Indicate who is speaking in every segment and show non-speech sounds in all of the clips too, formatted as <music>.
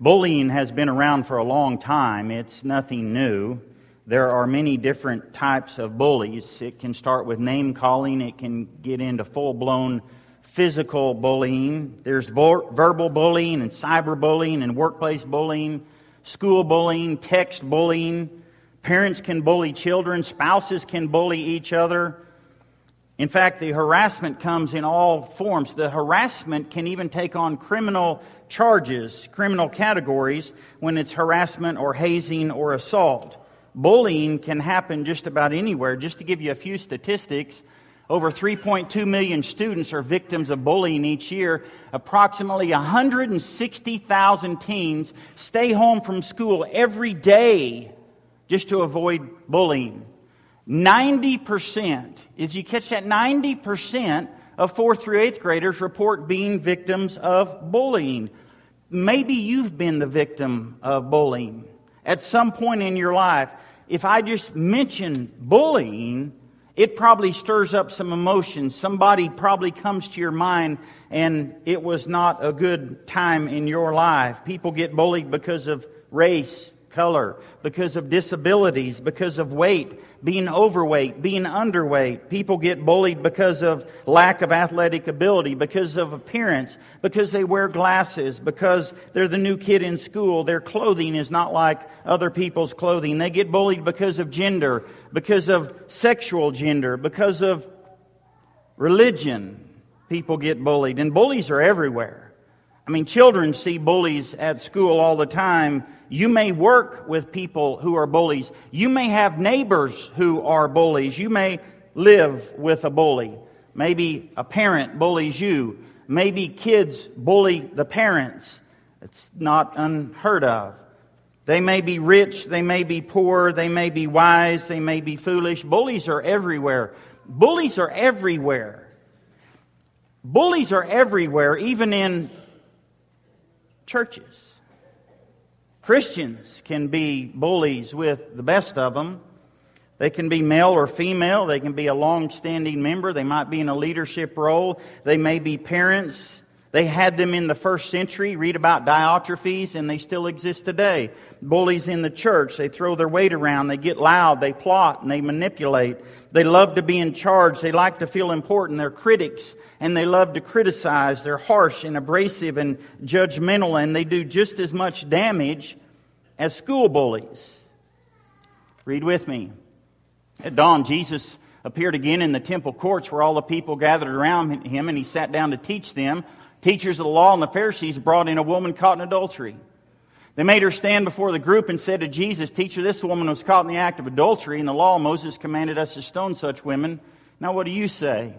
Speaker 1: Bullying has been around for a long time, it's nothing new. There are many different types of bullies. It can start with name calling, it can get into full blown physical bullying. There's verbal bullying and cyber bullying and workplace bullying, school bullying, text bullying. Parents can bully children, spouses can bully each other. In fact, the harassment comes in all forms. The harassment can even take on criminal charges, criminal categories, when it's harassment or hazing or assault. Bullying can happen just about anywhere. Just to give you a few statistics, over 3.2 million students are victims of bullying each year. Approximately 160,000 teens stay home from school every day just to avoid bullying. 90%, did you catch that? 90% of fourth through eighth graders report being victims of bullying. Maybe you've been the victim of bullying at some point in your life if I just mention bullying, it probably stirs up some emotions. Somebody probably comes to your mind and it was not a good time in your life. People get bullied because of race, color, because of disabilities, because of weight, being overweight, being underweight. People get bullied because of lack of athletic ability, because of appearance, because they wear glasses, because they're the new kid in school. Their clothing is not like other people's clothing. They get bullied because of gender, because of sexual gender, because of religion. People get bullied, and bullies are everywhere. I mean, children see bullies at school all the time. You may work with people who are bullies. You may have neighbors who are bullies. You may live with a bully. Maybe a parent bullies you. Maybe kids bully the parents. It's not unheard of. They may be rich, they may be poor, they may be wise, they may be foolish. Bullies are everywhere. Bullies are everywhere. Bullies are everywhere, even in churches. Christians can be bullies with the best of them. They can be male or female. They can be a long standing member. They might be in a leadership role. They may be parents. They had them in the first century. Read about Diotrephes, and they still exist today. Bullies in the church. They throw their weight around. They get loud. They plot and they manipulate. They love to be in charge. They like to feel important. They're critics and they love to criticize. They're harsh and abrasive and judgmental, and they do just as much damage as school bullies. Read with me. At dawn, Jesus appeared again in the temple courts where all the people gathered around him, and he sat down to teach them. Teachers of the law and the Pharisees brought in a woman caught in adultery. They made her stand before the group and said to Jesus, Teacher, this woman was caught in the act of adultery. In the law, Moses commanded us to stone such women. Now, what do you say?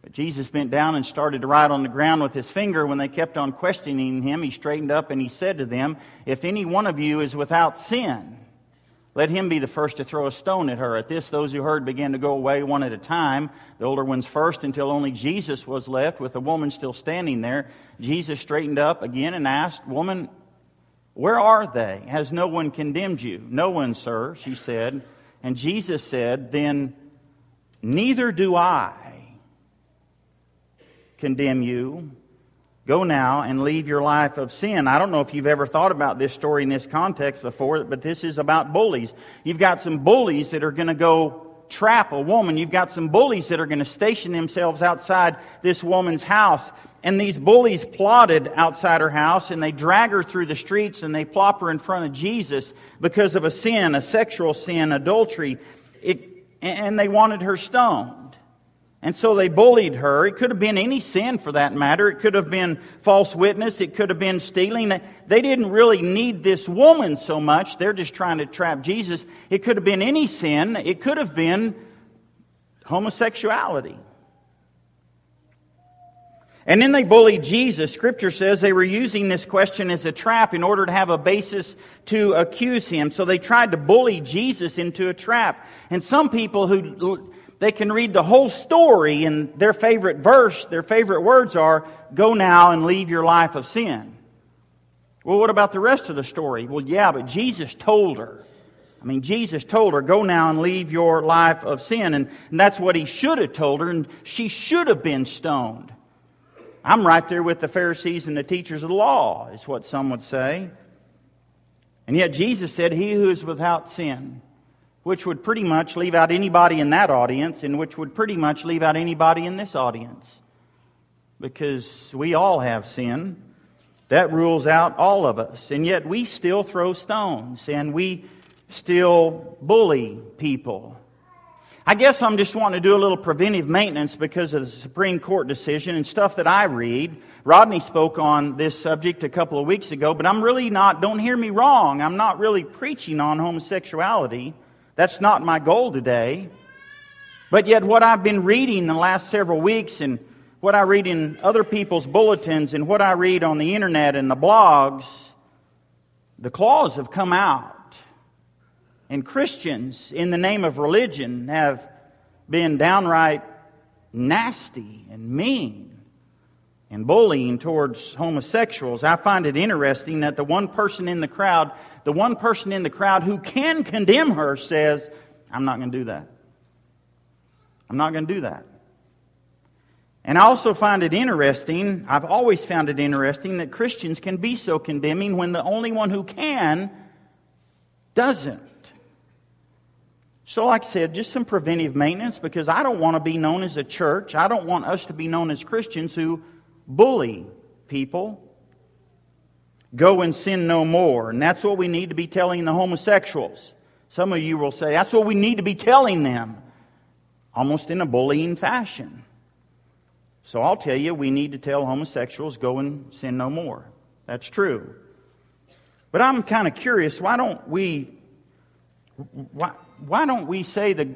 Speaker 1: But Jesus bent down and started to write on the ground with his finger. When they kept on questioning him, he straightened up and he said to them, If any one of you is without sin, let him be the first to throw a stone at her. At this, those who heard began to go away one at a time, the older ones first, until only Jesus was left with the woman still standing there. Jesus straightened up again and asked, Woman, where are they? Has no one condemned you? No one, sir, she said. And Jesus said, Then neither do I condemn you. Go now and leave your life of sin. I don't know if you've ever thought about this story in this context before, but this is about bullies. You've got some bullies that are going to go trap a woman. You've got some bullies that are going to station themselves outside this woman's house. And these bullies plotted outside her house and they drag her through the streets and they plop her in front of Jesus because of a sin, a sexual sin, adultery. It, and they wanted her stoned. And so they bullied her. It could have been any sin for that matter. It could have been false witness. It could have been stealing. They didn't really need this woman so much. They're just trying to trap Jesus. It could have been any sin. It could have been homosexuality. And then they bullied Jesus. Scripture says they were using this question as a trap in order to have a basis to accuse him. So they tried to bully Jesus into a trap. And some people who they can read the whole story and their favorite verse, their favorite words are, go now and leave your life of sin. Well, what about the rest of the story? Well, yeah, but Jesus told her. I mean, Jesus told her, go now and leave your life of sin. And, and that's what he should have told her, and she should have been stoned. I'm right there with the Pharisees and the teachers of the law, is what some would say. And yet Jesus said, He who is without sin, which would pretty much leave out anybody in that audience, and which would pretty much leave out anybody in this audience. Because we all have sin. That rules out all of us. And yet we still throw stones, and we still bully people. I guess I'm just wanting to do a little preventive maintenance because of the Supreme Court decision and stuff that I read. Rodney spoke on this subject a couple of weeks ago, but I'm really not, don't hear me wrong, I'm not really preaching on homosexuality. That's not my goal today. But yet, what I've been reading the last several weeks and what I read in other people's bulletins and what I read on the internet and the blogs, the claws have come out and Christians, in the name of religion, have been downright nasty and mean and bullying towards homosexuals. I find it interesting that the one person in the crowd, the one person in the crowd who can condemn her says, I'm not going to do that. I'm not going to do that. And I also find it interesting, I've always found it interesting that Christians can be so condemning when the only one who can doesn't. So, like I said, just some preventive maintenance because I don't want to be known as a church. I don't want us to be known as Christians who bully people. Go and sin no more. And that's what we need to be telling the homosexuals. Some of you will say, that's what we need to be telling them, almost in a bullying fashion. So I'll tell you, we need to tell homosexuals, go and sin no more. That's true. But I'm kind of curious, why don't we, why, why don't we say the,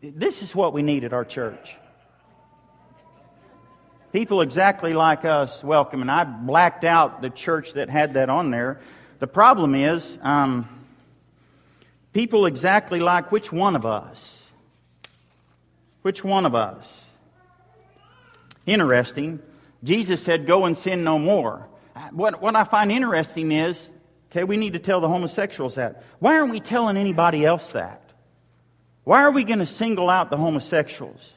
Speaker 1: this is what we need at our church? People exactly like us welcome. And I blacked out the church that had that on there. The problem is, um, people exactly like which one of us? Which one of us? Interesting. Jesus said, Go and sin no more. What, what I find interesting is Okay, we need to tell the homosexuals that. Why aren't we telling anybody else that? Why are we going to single out the homosexuals?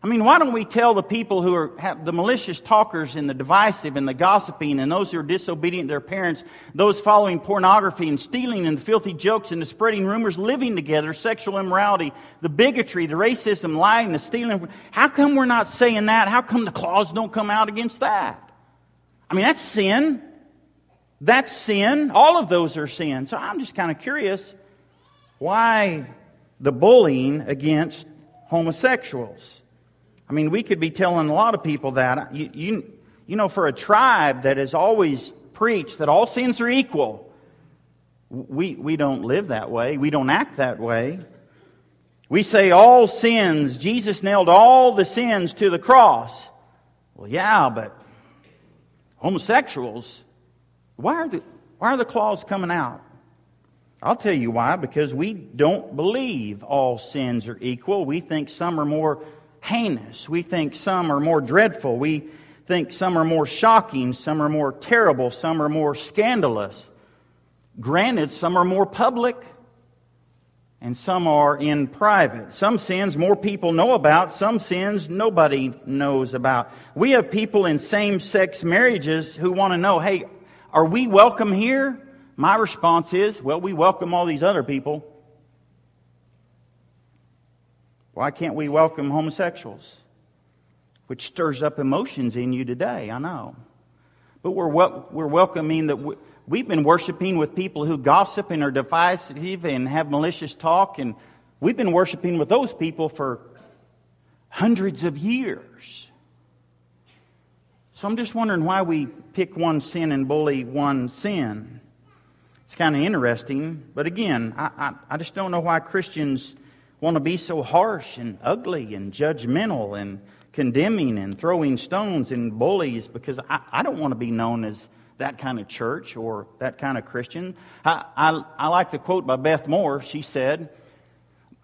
Speaker 1: I mean, why don't we tell the people who are the malicious talkers and the divisive and the gossiping and those who are disobedient to their parents, those following pornography and stealing and the filthy jokes and the spreading rumors, living together, sexual immorality, the bigotry, the racism, lying, the stealing. How come we're not saying that? How come the claws don't come out against that? I mean, that's sin. That's sin. All of those are sin. So I'm just kind of curious why the bullying against homosexuals. I mean, we could be telling a lot of people that. You, you, you know, for a tribe that has always preached that all sins are equal, we, we don't live that way. We don't act that way. We say all sins, Jesus nailed all the sins to the cross. Well, yeah, but homosexuals, why are the, why are the claws coming out? I'll tell you why. Because we don't believe all sins are equal. We think some are more heinous. We think some are more dreadful. We think some are more shocking. Some are more terrible. Some are more scandalous. Granted, some are more public and some are in private. Some sins more people know about, some sins nobody knows about. We have people in same sex marriages who want to know hey, are we welcome here? My response is, well, we welcome all these other people. Why can't we welcome homosexuals? Which stirs up emotions in you today, I know. But we're, wel- we're welcoming that we- we've been worshiping with people who gossip and are divisive and have malicious talk, and we've been worshiping with those people for hundreds of years. So I'm just wondering why we pick one sin and bully one sin. It's kind of interesting, but again, I, I, I just don't know why Christians want to be so harsh and ugly and judgmental and condemning and throwing stones and bullies because I, I don't want to be known as that kind of church or that kind of Christian. I, I, I like the quote by Beth Moore. She said,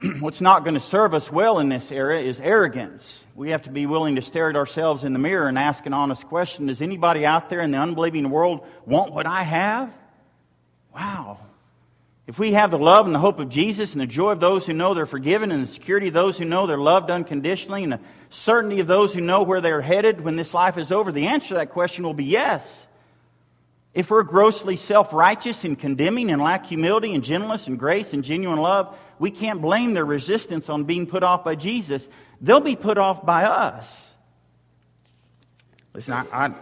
Speaker 1: <clears throat> what's not going to serve us well in this era is arrogance. We have to be willing to stare at ourselves in the mirror and ask an honest question Does anybody out there in the unbelieving world want what I have? Wow. If we have the love and the hope of Jesus and the joy of those who know they're forgiven and the security of those who know they're loved unconditionally and the certainty of those who know where they're headed when this life is over, the answer to that question will be yes. If we're grossly self righteous and condemning and lack humility and gentleness and grace and genuine love, we can't blame their resistance on being put off by Jesus. They'll be put off by us. Listen, I, I,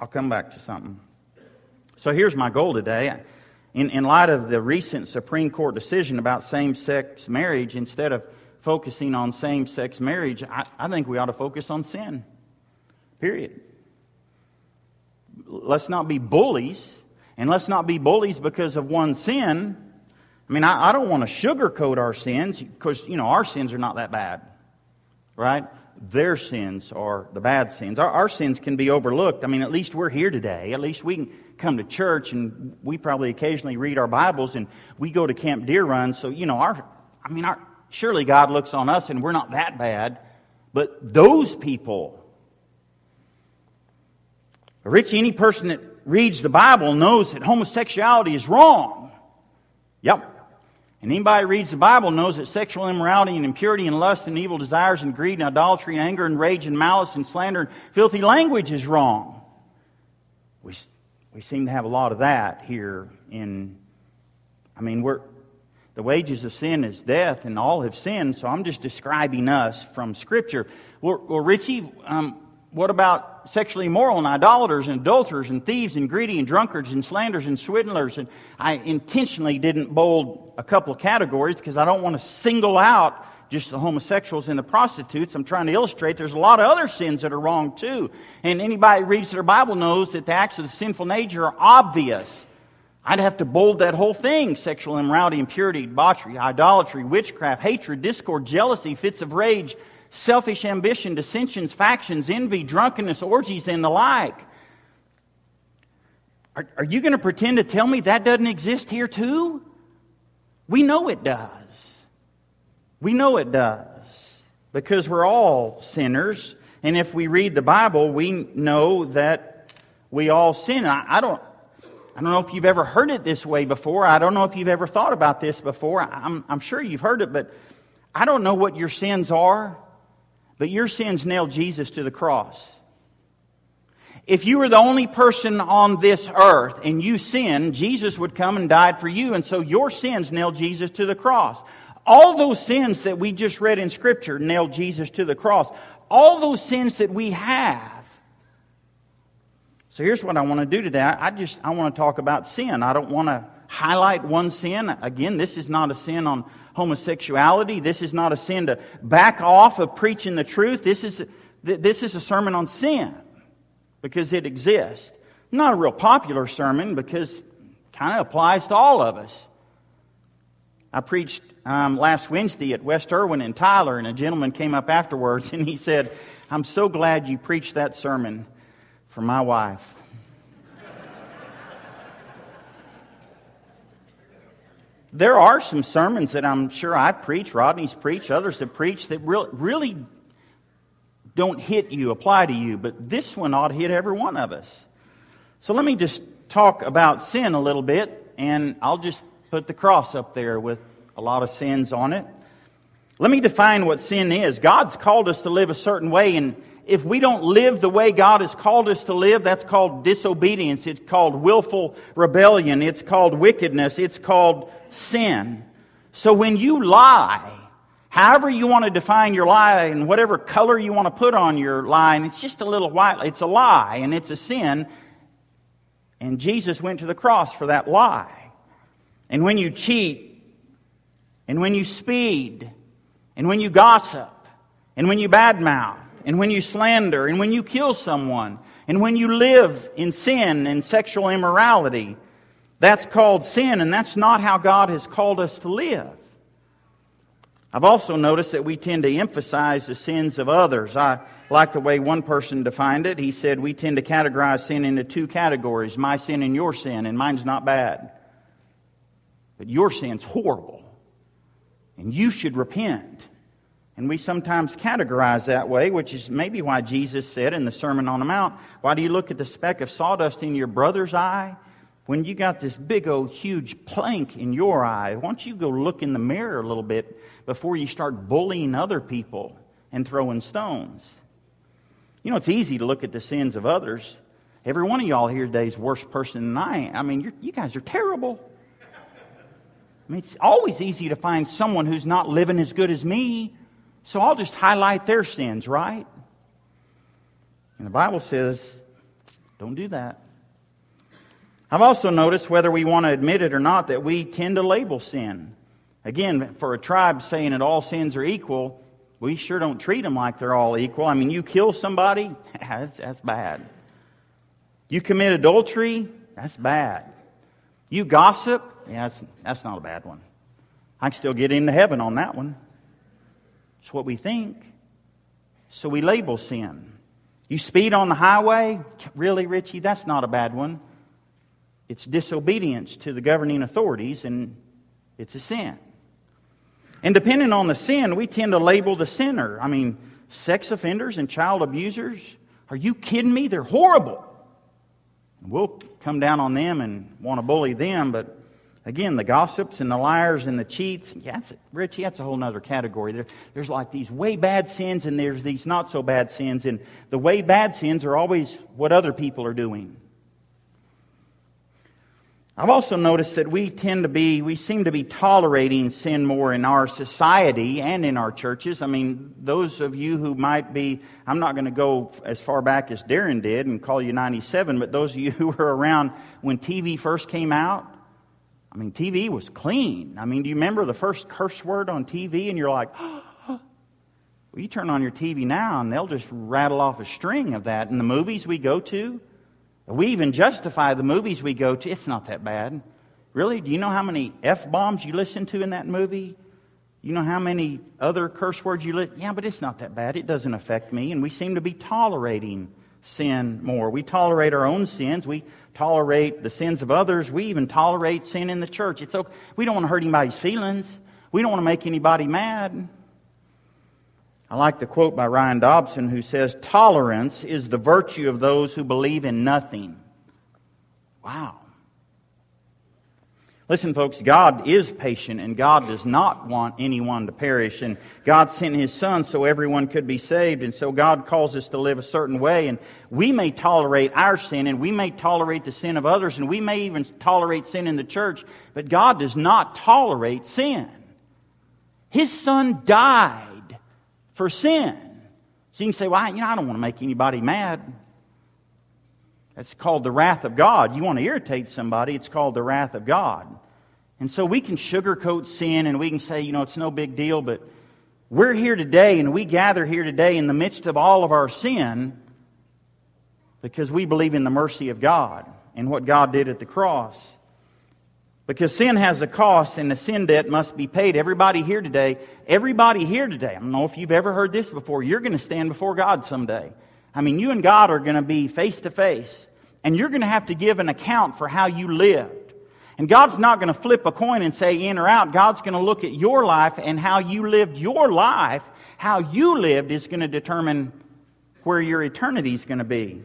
Speaker 1: I'll come back to something. So here's my goal today. In, in light of the recent Supreme Court decision about same sex marriage, instead of focusing on same sex marriage, I, I think we ought to focus on sin. Period. Let's not be bullies, and let's not be bullies because of one sin. I mean, I, I don't want to sugarcoat our sins because, you know, our sins are not that bad, right? Their sins are the bad sins. Our, our sins can be overlooked. I mean, at least we're here today. At least we can come to church and we probably occasionally read our Bibles and we go to Camp Deer Run. So, you know, our, I mean, our, surely God looks on us and we're not that bad. But those people, Rich, any person that reads the Bible knows that homosexuality is wrong. Yep. And anybody who reads the Bible knows that sexual immorality and impurity and lust and evil desires and greed and idolatry and anger and rage and malice and slander and filthy language is wrong. We, we seem to have a lot of that here in, I mean, we're, the wages of sin is death, and all have sinned, so I'm just describing us from Scripture. Well, well Richie, um, what sexually immoral and idolaters and adulterers and thieves and greedy and drunkards and slanders and swindlers? And I intentionally didn't bold a couple of categories because I don't want to single out just the homosexuals and the prostitutes. I'm trying to illustrate there's a lot of other sins that are wrong too. And anybody reads their Bible knows that the acts of the sinful nature are obvious. I'd have to bold that whole thing sexual immorality, impurity, debauchery, idolatry, witchcraft, hatred, discord, jealousy, fits of rage, selfish ambition, dissensions, factions, envy, drunkenness, orgies, and the like. Are, are you going to pretend to tell me that doesn't exist here too? We know it does. We know it does because we're all sinners. And if we read the Bible, we know that we all sin. I, I, don't, I don't know if you've ever heard it this way before. I don't know if you've ever thought about this before. I'm, I'm sure you've heard it, but I don't know what your sins are, but your sins nailed Jesus to the cross. If you were the only person on this earth and you sinned, Jesus would come and died for you. And so your sins nailed Jesus to the cross. All those sins that we just read in Scripture nailed Jesus to the cross. All those sins that we have. So here's what I want to do today. I just I want to talk about sin. I don't want to highlight one sin. Again, this is not a sin on homosexuality. This is not a sin to back off of preaching the truth. This is this is a sermon on sin because it exists. Not a real popular sermon because it kind of applies to all of us. I preached um, last Wednesday at West Erwin in Tyler, and a gentleman came up afterwards and he said, I'm so glad you preached that sermon for my wife. There are some sermons that I'm sure I've preached, Rodney's preached, others have preached that really, really don't hit you, apply to you, but this one ought to hit every one of us. So let me just talk about sin a little bit, and I'll just put the cross up there with a lot of sins on it. Let me define what sin is. God's called us to live a certain way, and if we don't live the way God has called us to live, that's called disobedience. It's called willful rebellion. It's called wickedness. It's called sin. So when you lie, however you want to define your lie and whatever color you want to put on your lie, and it's just a little white, it's a lie and it's a sin. And Jesus went to the cross for that lie. And when you cheat, and when you speed, and when you gossip, and when you badmouth, and when you slander, and when you kill someone, and when you live in sin and sexual immorality, that's called sin, and that's not how God has called us to live. I've also noticed that we tend to emphasize the sins of others. I like the way one person defined it. He said we tend to categorize sin into two categories my sin and your sin, and mine's not bad. But your sin's horrible and you should repent. And we sometimes categorize that way, which is maybe why Jesus said in the Sermon on the Mount, Why do you look at the speck of sawdust in your brother's eye when you got this big old huge plank in your eye, why don't you go look in the mirror a little bit before you start bullying other people and throwing stones? You know, it's easy to look at the sins of others. Every one of y'all here today is worse person than I am. I mean, you guys are terrible. I mean, it's always easy to find someone who's not living as good as me. So I'll just highlight their sins, right? And the Bible says, don't do that. I've also noticed, whether we want to admit it or not, that we tend to label sin. Again, for a tribe saying that all sins are equal, we sure don't treat them like they're all equal. I mean, you kill somebody, <laughs> that's, that's bad. You commit adultery, that's bad. You gossip, yeah, that's, that's not a bad one. I can still get into heaven on that one. It's what we think. So we label sin. You speed on the highway, really, Richie? That's not a bad one. It's disobedience to the governing authorities, and it's a sin. And depending on the sin, we tend to label the sinner. I mean, sex offenders and child abusers. Are you kidding me? They're horrible. We'll come down on them and want to bully them, but again, the gossips and the liars and the cheats, yeah, that's, Richie, that's a whole other category. There, there's like these way bad sins and there's these not so bad sins, and the way bad sins are always what other people are doing. I've also noticed that we tend to be, we seem to be tolerating sin more in our society and in our churches. I mean, those of you who might be, I'm not going to go as far back as Darren did and call you 97, but those of you <laughs> who were around when TV first came out, I mean, TV was clean. I mean, do you remember the first curse word on TV and you're like, oh, <gasps> well, you turn on your TV now and they'll just rattle off a string of that. In the movies we go to, we even justify the movies we go to. It's not that bad. Really? Do you know how many F bombs you listen to in that movie? You know how many other curse words you listen? Yeah, but it's not that bad. It doesn't affect me. And we seem to be tolerating sin more. We tolerate our own sins. We tolerate the sins of others. We even tolerate sin in the church. It's okay. We don't want to hurt anybody's feelings. We don't want to make anybody mad. I like the quote by Ryan Dobson who says, Tolerance is the virtue of those who believe in nothing. Wow. Listen, folks, God is patient and God does not want anyone to perish. And God sent His Son so everyone could be saved. And so God calls us to live a certain way. And we may tolerate our sin and we may tolerate the sin of others and we may even tolerate sin in the church. But God does not tolerate sin. His Son died for sin. So you can say, well, you know, I don't want to make anybody mad. That's called the wrath of God. You want to irritate somebody, it's called the wrath of God. And so we can sugarcoat sin and we can say, you know, it's no big deal, but we're here today and we gather here today in the midst of all of our sin because we believe in the mercy of God and what God did at the cross. Because sin has a cost and the sin debt must be paid. Everybody here today, everybody here today, I don't know if you've ever heard this before, you're going to stand before God someday. I mean, you and God are going to be face to face, and you're going to have to give an account for how you lived. And God's not going to flip a coin and say in or out. God's going to look at your life and how you lived your life. How you lived is going to determine where your eternity is going to be.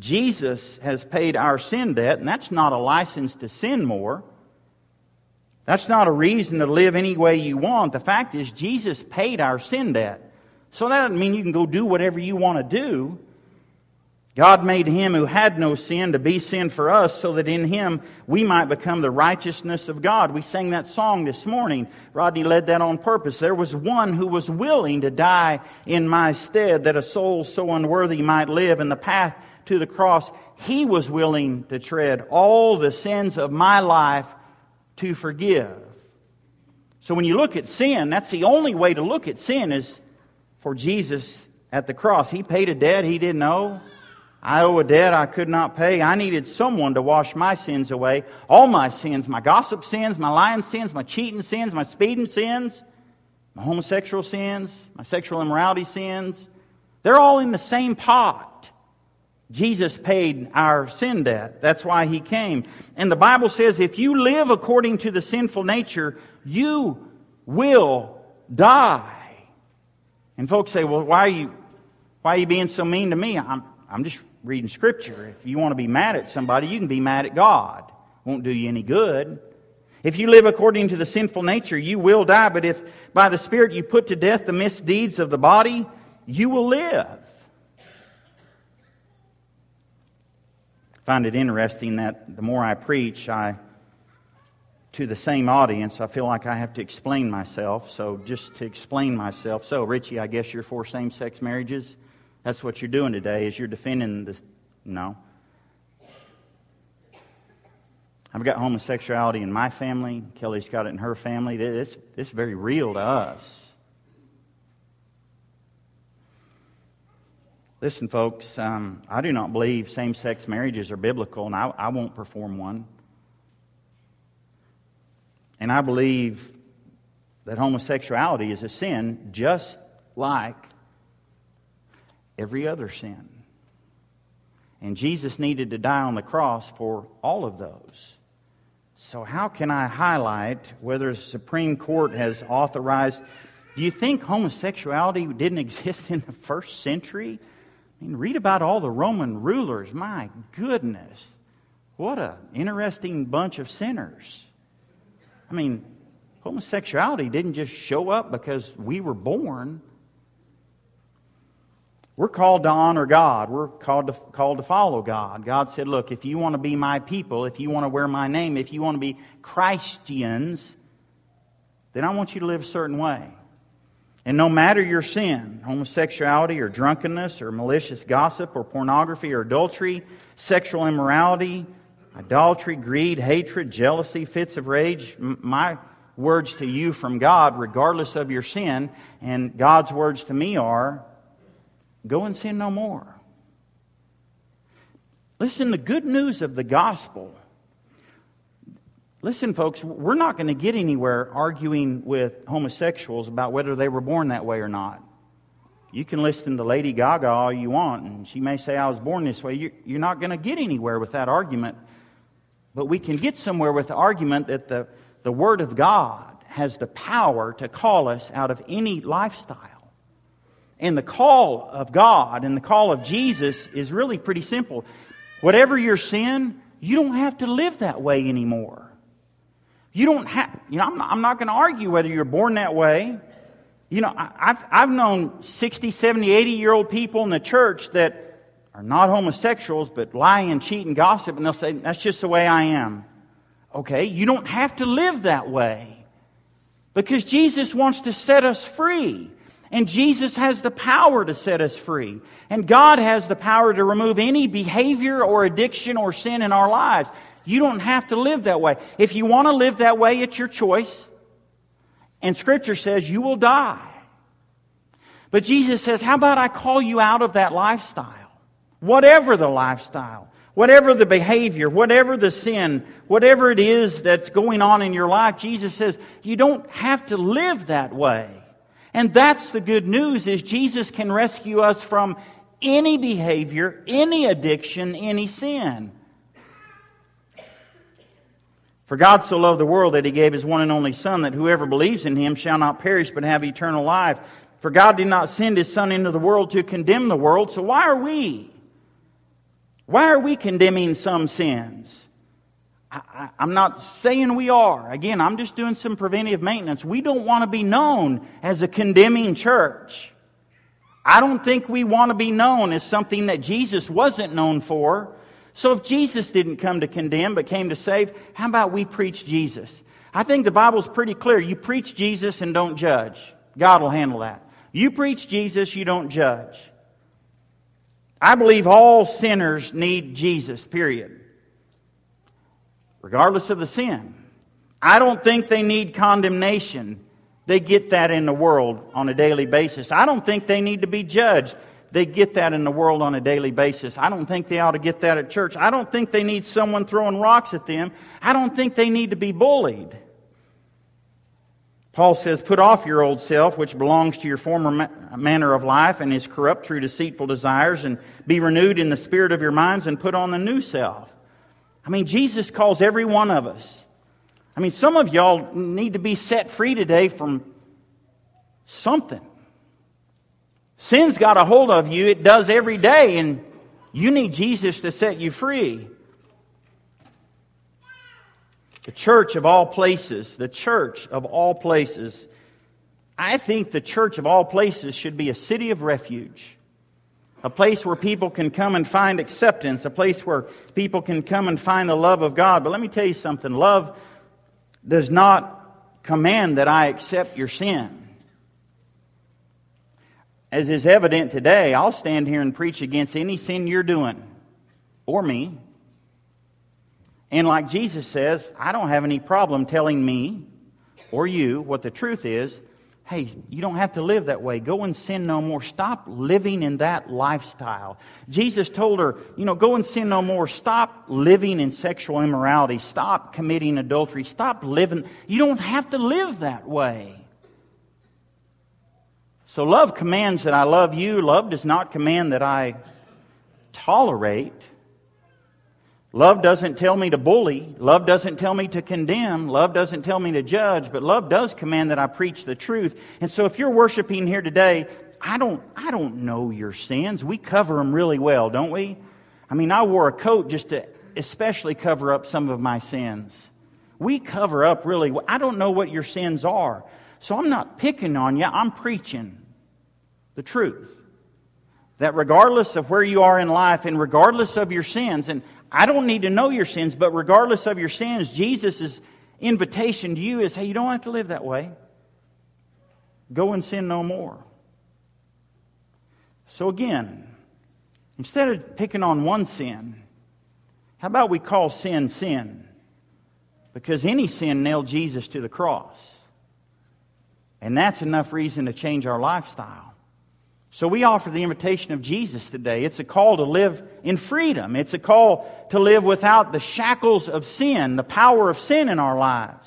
Speaker 1: Jesus has paid our sin debt, and that's not a license to sin more. That's not a reason to live any way you want. The fact is, Jesus paid our sin debt. So that doesn't mean you can go do whatever you want to do. God made him who had no sin to be sin for us so that in him we might become the righteousness of God. We sang that song this morning. Rodney led that on purpose. There was one who was willing to die in my stead that a soul so unworthy might live in the path to the cross, he was willing to tread all the sins of my life to forgive. So when you look at sin, that's the only way to look at sin is for Jesus at the cross. He paid a debt he didn't owe. I owe a debt I could not pay. I needed someone to wash my sins away. All my sins, my gossip sins, my lying sins, my cheating sins, my speeding sins, my homosexual sins, my sexual immorality sins. They're all in the same pot. Jesus paid our sin debt. That's why he came. And the Bible says if you live according to the sinful nature, you will die. And folks say, well, why are you, why are you being so mean to me? I'm, I'm just reading Scripture. If you want to be mad at somebody, you can be mad at God. Won't do you any good. If you live according to the sinful nature, you will die. But if by the Spirit you put to death the misdeeds of the body, you will live. I find it interesting that the more I preach, I to the same audience, I feel like I have to explain myself. So, just to explain myself, so Richie, I guess you're for same-sex marriages. That's what you're doing today. Is you're defending this? No. I've got homosexuality in my family. Kelly's got it in her family. It's, it's very real to us. Listen, folks, um, I do not believe same sex marriages are biblical, and I, I won't perform one. And I believe that homosexuality is a sin just like every other sin. And Jesus needed to die on the cross for all of those. So, how can I highlight whether the Supreme Court has authorized? Do you think homosexuality didn't exist in the first century? I mean, read about all the Roman rulers. My goodness. What an interesting bunch of sinners. I mean, homosexuality didn't just show up because we were born. We're called to honor God. We're called to, called to follow God. God said, Look, if you want to be my people, if you want to wear my name, if you want to be Christians, then I want you to live a certain way. And no matter your sin, homosexuality or drunkenness or malicious gossip or pornography or adultery, sexual immorality, idolatry, greed, hatred, jealousy, fits of rage. My words to you from God, regardless of your sin, and God's words to me are go and sin no more. Listen, the good news of the gospel. Listen, folks, we're not going to get anywhere arguing with homosexuals about whether they were born that way or not. You can listen to Lady Gaga all you want, and she may say, I was born this way. You're not going to get anywhere with that argument but we can get somewhere with the argument that the, the Word of God has the power to call us out of any lifestyle. And the call of God and the call of Jesus is really pretty simple. Whatever your sin, you don't have to live that way anymore. You don't have, you know, I'm not, not going to argue whether you're born that way. You know, I, I've, I've known 60, 70, 80 year old people in the church that are not homosexuals, but lie and cheat and gossip, and they'll say, That's just the way I am. Okay, you don't have to live that way because Jesus wants to set us free. And Jesus has the power to set us free. And God has the power to remove any behavior or addiction or sin in our lives. You don't have to live that way. If you want to live that way, it's your choice. And Scripture says you will die. But Jesus says, How about I call you out of that lifestyle? Whatever the lifestyle, whatever the behavior, whatever the sin, whatever it is that's going on in your life, Jesus says you don't have to live that way. And that's the good news is Jesus can rescue us from any behavior, any addiction, any sin. For God so loved the world that he gave his one and only Son, that whoever believes in him shall not perish but have eternal life. For God did not send his Son into the world to condemn the world, so why are we? Why are we condemning some sins? I, am not saying we are. Again, I'm just doing some preventive maintenance. We don't want to be known as a condemning church. I don't think we want to be known as something that Jesus wasn't known for. So if Jesus didn't come to condemn but came to save, how about we preach Jesus? I think the Bible's pretty clear. You preach Jesus and don't judge. God will handle that. You preach Jesus, you don't judge. I believe all sinners need Jesus, period. Regardless of the sin. I don't think they need condemnation. They get that in the world on a daily basis. I don't think they need to be judged. They get that in the world on a daily basis. I don't think they ought to get that at church. I don't think they need someone throwing rocks at them. I don't think they need to be bullied. Paul says, Put off your old self, which belongs to your former ma- manner of life and is corrupt through deceitful desires, and be renewed in the spirit of your minds, and put on the new self. I mean, Jesus calls every one of us. I mean, some of y'all need to be set free today from something. Sin's got a hold of you, it does every day, and You need Jesus to set you free. The church of all places, the church of all places. I think the church of all places should be a city of refuge. A place where people can come and find acceptance, a place where people can come and find the love of God. But let me tell you something love does not command that I accept your sin. As is evident today, I'll stand here and preach against any sin you're doing or me. And like Jesus says, I don't have any problem telling me or you what the truth is. Hey, you don't have to live that way. Go and sin no more. Stop living in that lifestyle. Jesus told her, you know, go and sin no more. Stop living in sexual immorality. Stop committing adultery. Stop living. You don't have to live that way. So love commands that I love you. Love does not command that I tolerate. Love doesn't tell me to bully. Love doesn't tell me to condemn. Love doesn't tell me to judge. But love does command that I preach the truth. And so if you're worshiping here today, I don't, I don't know your sins. We cover them really well, don't we? I mean, I wore a coat just to especially cover up some of my sins. We cover up really well. I don't know what your sins are. So I'm not picking on you. I'm preaching the truth. That regardless of where you are in life and regardless of your sins, and I don't need to know your sins, but regardless of your sins, Jesus' invitation to you is hey, you don't have to live that way. Go and sin no more. So again, instead of picking on one sin, how about we call sin sin? Because any sin nailed Jesus to the cross. And that's enough reason to change our lifestyle. So we offer the invitation of Jesus today. It's a call to live in freedom. It's a call to live without the shackles of sin, the power of sin in our lives.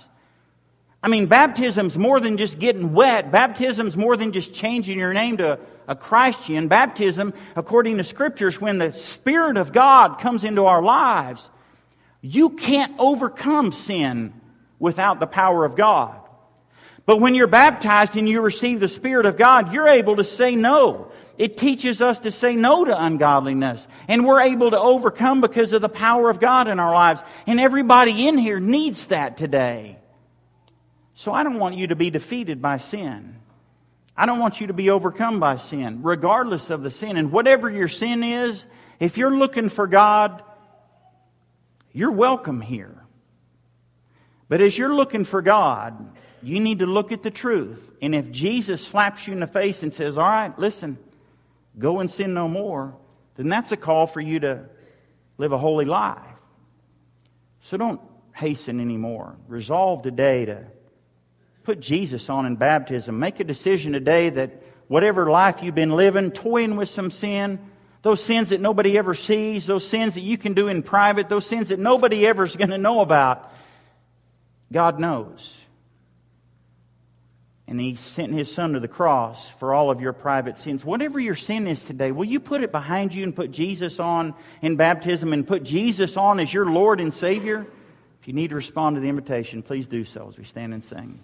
Speaker 1: I mean, baptism's more than just getting wet. Baptism's more than just changing your name to a Christian. Baptism, according to scriptures, when the Spirit of God comes into our lives, you can't overcome sin without the power of God. But when you're baptized and you receive the Spirit of God, you're able to say no. It teaches us to say no to ungodliness. And we're able to overcome because of the power of God in our lives. And everybody in here needs that today. So I don't want you to be defeated by sin. I don't want you to be overcome by sin, regardless of the sin. And whatever your sin is, if you're looking for God, you're welcome here. But as you're looking for God, you need to look at the truth. And if Jesus slaps you in the face and says, All right, listen, go and sin no more, then that's a call for you to live a holy life. So don't hasten anymore. Resolve today to put Jesus on in baptism. Make a decision today that whatever life you've been living, toying with some sin, those sins that nobody ever sees, those sins that you can do in private, those sins that nobody ever is going to know about, God knows and he sent his son to the cross for all of your private sins. Whatever your sin is today, will you put it behind you and put Jesus on in baptism and put Jesus on as your Lord and Savior? If you need to respond to the invitation, please do so as we stand and sing.